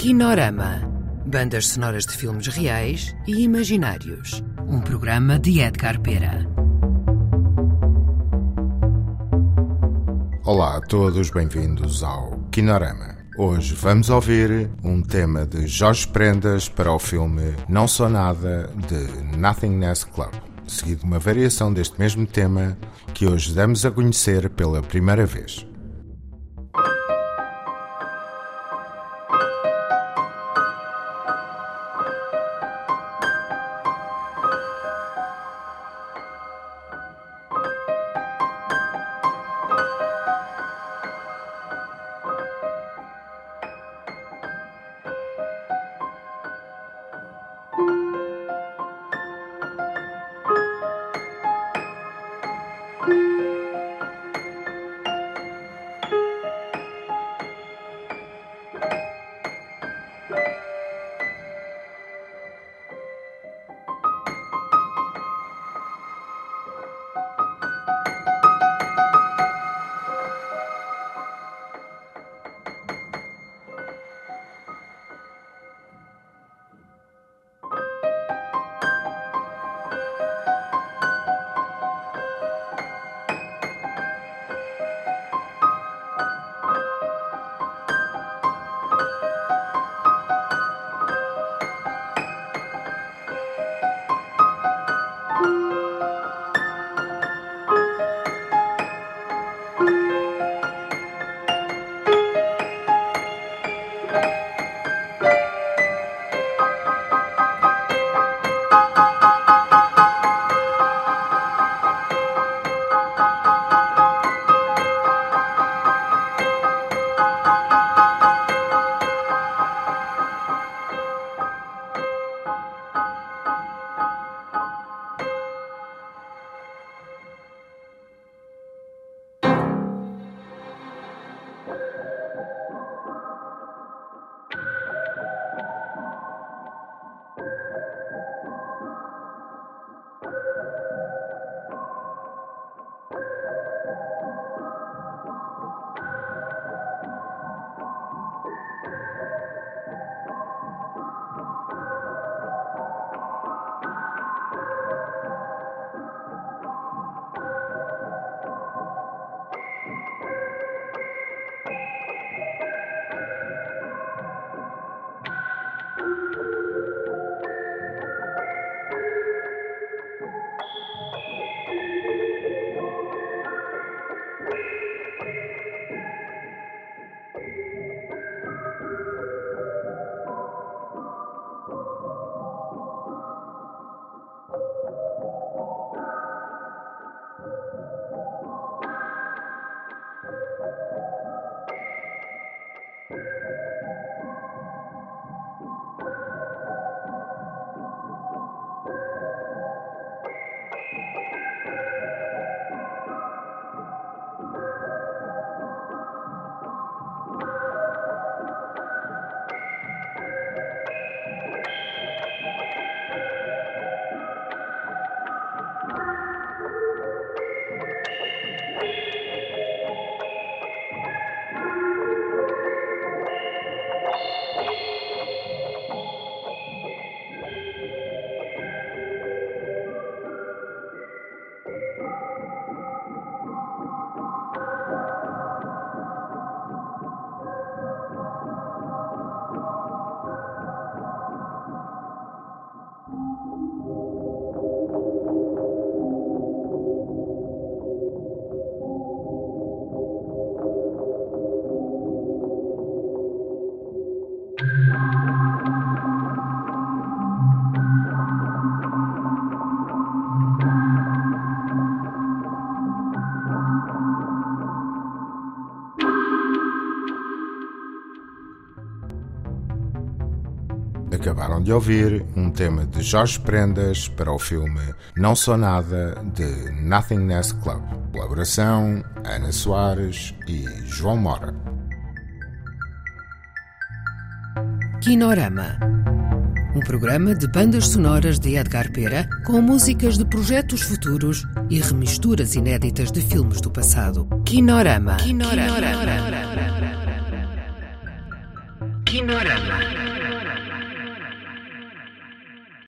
Kinorama. Bandas sonoras de filmes reais e imaginários. Um programa de Edgar Pera. Olá a todos, bem-vindos ao Kinorama. Hoje vamos ouvir um tema de Jorge Prendas para o filme Não Sou Nada de Nothingness Club, seguido uma variação deste mesmo tema que hoje damos a conhecer pela primeira vez. Acabaram de ouvir um tema de Jorge Prendas para o filme Não Sou Nada de Nothingness Club. Colaboração Ana Soares e João Mora. Kinorama. Um programa de bandas sonoras de Edgar Pera com músicas de projetos futuros e remisturas inéditas de filmes do passado. Kinorama. Kinorama. Kinorama. Kinorama.